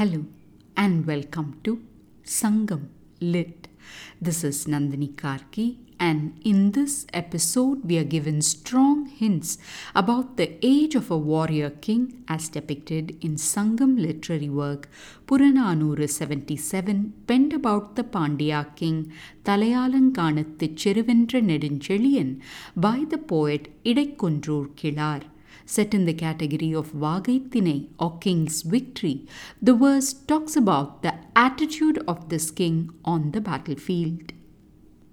Hello and welcome to Sangam Lit. This is Nandini Karky, and in this episode, we are given strong hints about the age of a warrior king as depicted in Sangam literary work Purananuru 77, penned about the Pandya king Talayalanganathu Cheruvendra Neduncheliyan by the poet Idaikundur Kilar. Set in the category of Vagaithinai or king's victory, the verse talks about the attitude of this king on the battlefield.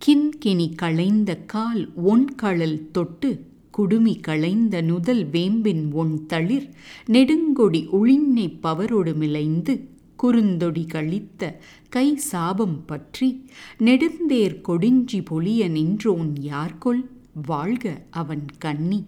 கின்கினி களைந்த கால் ஒன் கழல் தொட்டு குடுமி களைந்த நுதல் வேம்பின் one தளிர் நெடுங்கொடி உழின்னை பவரோடு மிளைந்து குறுந்தொடி கழித்த கை சாபம் பற்றி நெடுந்தேர் கொடிஞ்சி பொலிய நின்றோன் யார்கொல் வாழ்க அவன் கண்ணி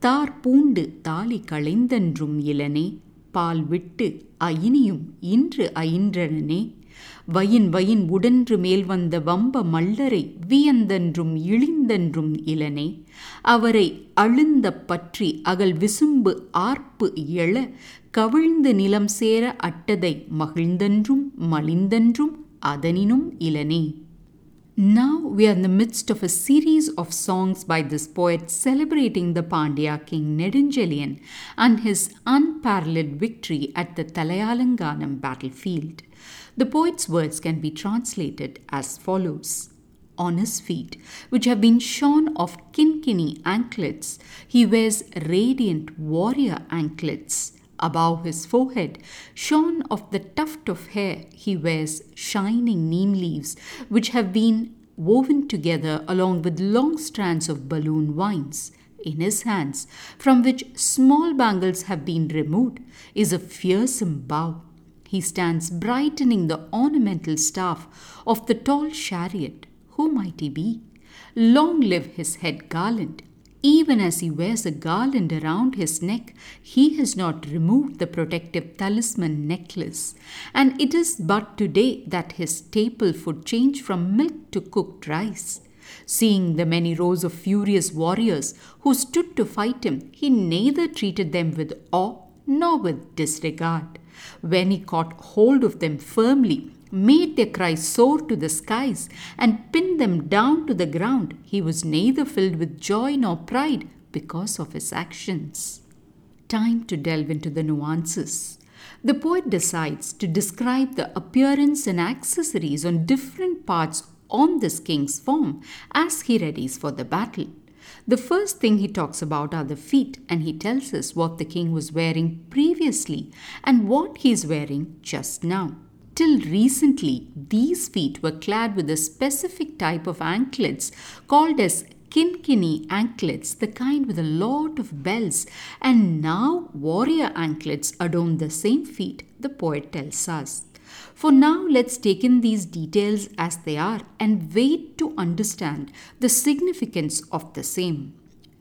தார் பூண்டு தாலி களைந்தன்றும் இளனே பால் விட்டு அயினியும் இன்று அயின்றனே வயின் வயின் உடன்று மேல் வந்த வம்ப மல்லரை வியந்தன்றும் இழிந்தன்றும் இளனே. அவரை அழுந்த பற்றி அகல் விசும்பு ஆர்ப்பு எழ கவிழ்ந்து நிலம் சேர அட்டதை மகிழ்ந்தன்றும் மலிந்தன்றும் அதனினும் இளனே. நா we are in the midst of a series of songs by this poet celebrating the Pandya king Nedunjeliyan and his unparalleled victory at the Talayalanganam battlefield. The poet's words can be translated as follows. On his feet, which have been shorn of kinkini anklets, he wears radiant warrior anklets. Above his forehead, shorn of the tuft of hair, he wears shining neem leaves, which have been woven together along with long strands of balloon vines. In his hands, from which small bangles have been removed, is a fearsome bow. He stands brightening the ornamental staff of the tall chariot. Who might he be? Long live his head garland. Even as he wears a garland around his neck, he has not removed the protective talisman necklace. And it is but today that his staple food changed from milk to cooked rice. Seeing the many rows of furious warriors who stood to fight him, he neither treated them with awe nor with disregard. When he caught hold of them firmly, made their cries soar to the skies, and pinned them down to the ground, he was neither filled with joy nor pride because of his actions. Time to delve into the nuances. The poet decides to describe the appearance and accessories on different parts on this king's form as he readies for the battle. The first thing he talks about are the feet, and he tells us what the king was wearing previously and what he is wearing just now. Till recently, these feet were clad with a specific type of anklets called as kinkini anklets, the kind with a lot of bells, and now warrior anklets adorn the same feet, the poet tells us. For now, let's take in these details as they are and wait to understand the significance of the same.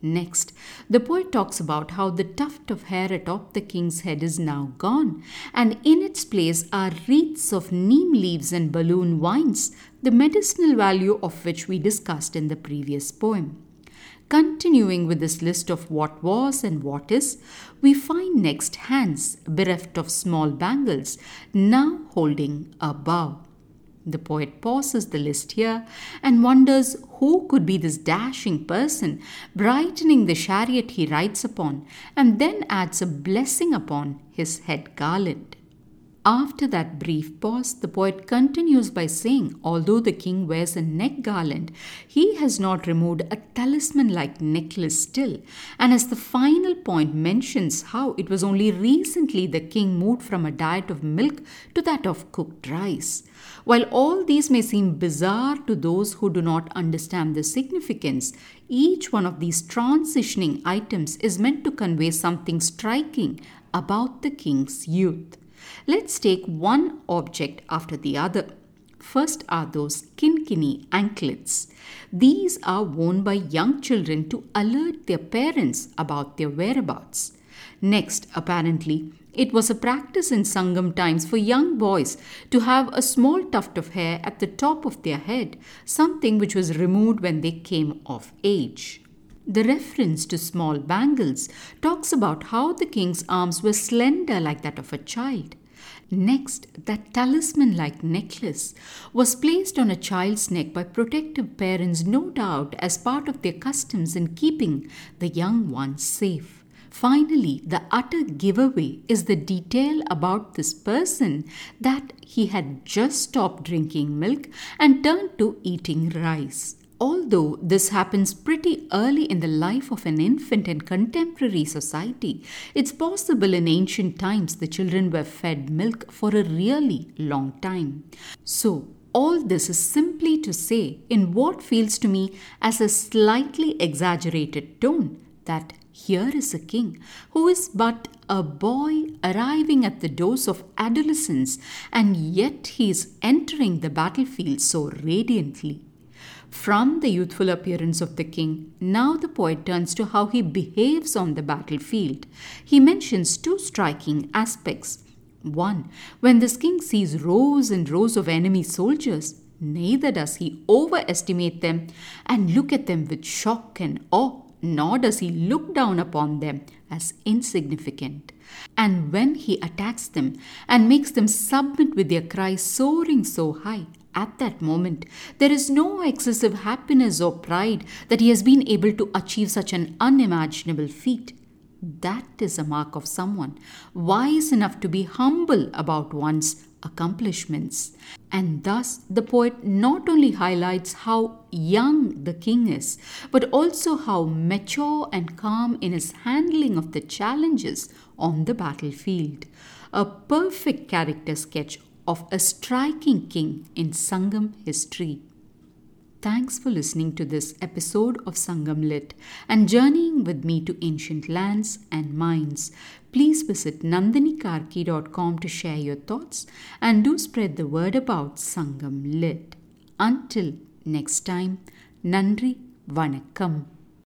Next, the poet talks about how the tuft of hair atop the king's head is now gone, and in its place are wreaths of neem leaves and balloon vines, the medicinal value of which we discussed in the previous poem. Continuing with this list of what was and what is, we find next hands bereft of small bangles, now holding a bow. The poet pauses the list here and wonders who could be this dashing person brightening the chariot he rides upon, and then adds a blessing upon his head garland. After that brief pause, the poet continues by saying, although the king wears a neck garland, he has not removed a talisman like necklace still. And as the final point mentions how it was only recently the king moved from a diet of milk to that of cooked rice. While all these may seem bizarre to those who do not understand the significance, each one of these transitioning items is meant to convey something striking about the king's youth. Let's take one object after the other. First are those kinkini anklets. These are worn by young children to alert their parents about their whereabouts. Next, apparently, it was a practice in Sangam times for young boys to have a small tuft of hair at the top of their head, something which was removed when they came of age. The reference to small bangles talks about how the king's arms were slender like that of a child. Next, that talisman like necklace was placed on a child's neck by protective parents, no doubt as part of their customs in keeping the young ones safe. Finally, the utter giveaway is the detail about this person that he had just stopped drinking milk and turned to eating rice. Although this happens pretty early in the life of an infant in contemporary society, it's possible in ancient times the children were fed milk for a really long time. So, all this is simply to say, in what feels to me as a slightly exaggerated tone, that here is a king who is but a boy arriving at the doors of adolescence, and yet he is entering the battlefield so radiantly. From the youthful appearance of the king, now the poet turns to how he behaves on the battlefield. He mentions two striking aspects. One, when this king sees rows and rows of enemy soldiers, neither does he overestimate them and look at them with shock and awe, nor does he look down upon them as insignificant. And when he attacks them and makes them submit with their cries soaring so high, at that moment, there is no excessive happiness or pride that he has been able to achieve such an unimaginable feat. That is a mark of someone wise enough to be humble about one's accomplishments. And thus, the poet not only highlights how young the king is, but also how mature and calm in his handling of the challenges on the battlefield. A perfect character sketch of a striking king in Sangam history. Thanks for listening to this episode of Sangam Lit and journeying with me to ancient lands and minds. Please visit nandinikarky.com to share your thoughts and do spread the word about Sangam Lit. Until next time, Nandri Vanakkam.